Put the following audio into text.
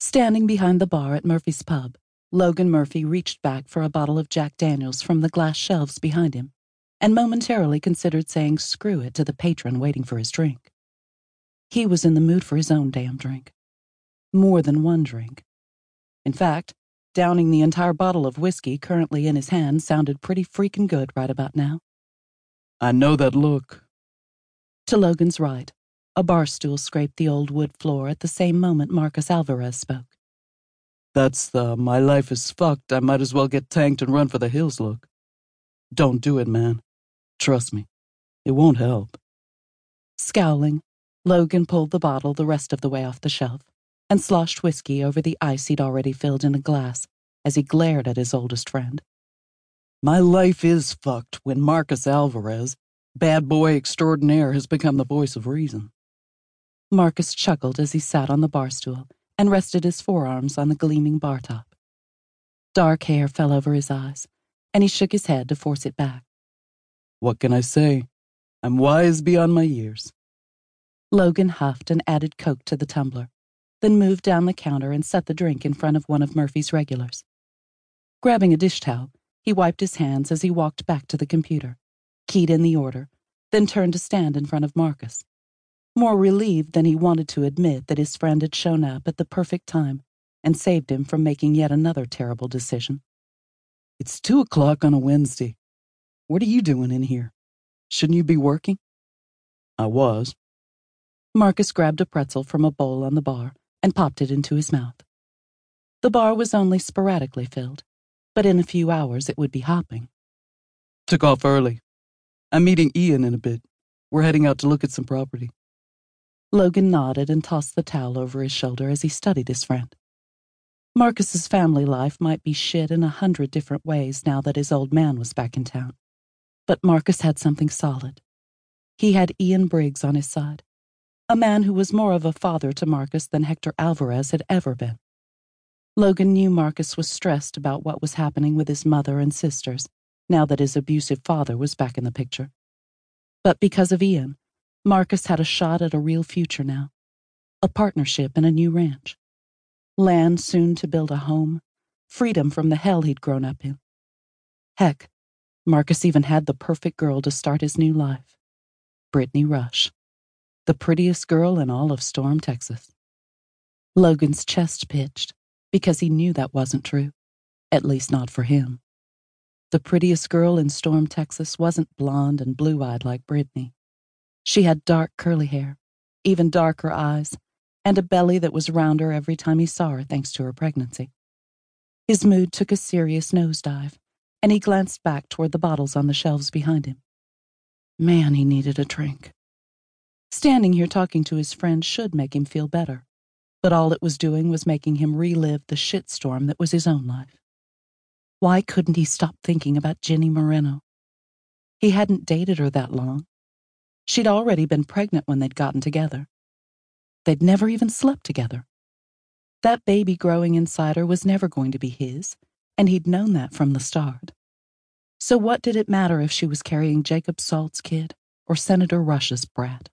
Standing behind the bar at Murphy's Pub, Logan Murphy reached back for a bottle of Jack Daniels from the glass shelves behind him and momentarily considered saying screw it to the patron waiting for his drink. He was in the mood for his own damn drink. More than one drink. In fact, downing the entire bottle of whiskey currently in his hand sounded pretty freaking good right about now. I know that look. To Logan's right, a bar stool scraped the old wood floor at the same moment Marcus Alvarez spoke. That's the my life is fucked, I might as well get tanked and run for the hills look. Don't do it, man. Trust me, it won't help. Scowling, Logan pulled the bottle the rest of the way off the shelf and sloshed whiskey over the ice he'd already filled in a glass as he glared at his oldest friend. My life is fucked when Marcus Alvarez, bad boy extraordinaire, has become the voice of reason. Marcus chuckled as he sat on the bar stool and rested his forearms on the gleaming bar top. Dark hair fell over his eyes, and he shook his head to force it back. What can I say? I'm wise beyond my years. Logan huffed and added Coke to the tumbler, then moved down the counter and set the drink in front of one of Murphy's regulars. Grabbing a dish towel, he wiped his hands as he walked back to the computer, keyed in the order, then turned to stand in front of Marcus. More relieved than he wanted to admit that his friend had shown up at the perfect time and saved him from making yet another terrible decision. It's two o'clock on a Wednesday. What are you doing in here? Shouldn't you be working? I was. Marcus grabbed a pretzel from a bowl on the bar and popped it into his mouth. The bar was only sporadically filled, but in a few hours it would be hopping. Took off early. I'm meeting Ian in a bit. We're heading out to look at some property. Logan nodded and tossed the towel over his shoulder as he studied his friend. Marcus's family life might be shit in a hundred different ways now that his old man was back in town. But Marcus had something solid. He had Ian Briggs on his side, a man who was more of a father to Marcus than Hector Alvarez had ever been. Logan knew Marcus was stressed about what was happening with his mother and sisters now that his abusive father was back in the picture. But because of Ian, Marcus had a shot at a real future now a partnership in a new ranch, land soon to build a home, freedom from the hell he'd grown up in. Heck, Marcus even had the perfect girl to start his new life Brittany Rush, the prettiest girl in all of Storm, Texas. Logan's chest pitched because he knew that wasn't true, at least not for him. The prettiest girl in Storm, Texas wasn't blonde and blue eyed like Brittany. She had dark curly hair, even darker eyes, and a belly that was rounder every time he saw her thanks to her pregnancy. His mood took a serious nosedive, and he glanced back toward the bottles on the shelves behind him. Man, he needed a drink. Standing here talking to his friend should make him feel better but all it was doing was making him relive the shitstorm that was his own life. Why couldn't he stop thinking about Ginny Moreno? He hadn't dated her that long. She'd already been pregnant when they'd gotten together. They'd never even slept together. That baby growing inside her was never going to be his, and he'd known that from the start. So what did it matter if she was carrying Jacob Salt's kid or Senator Rush's brat?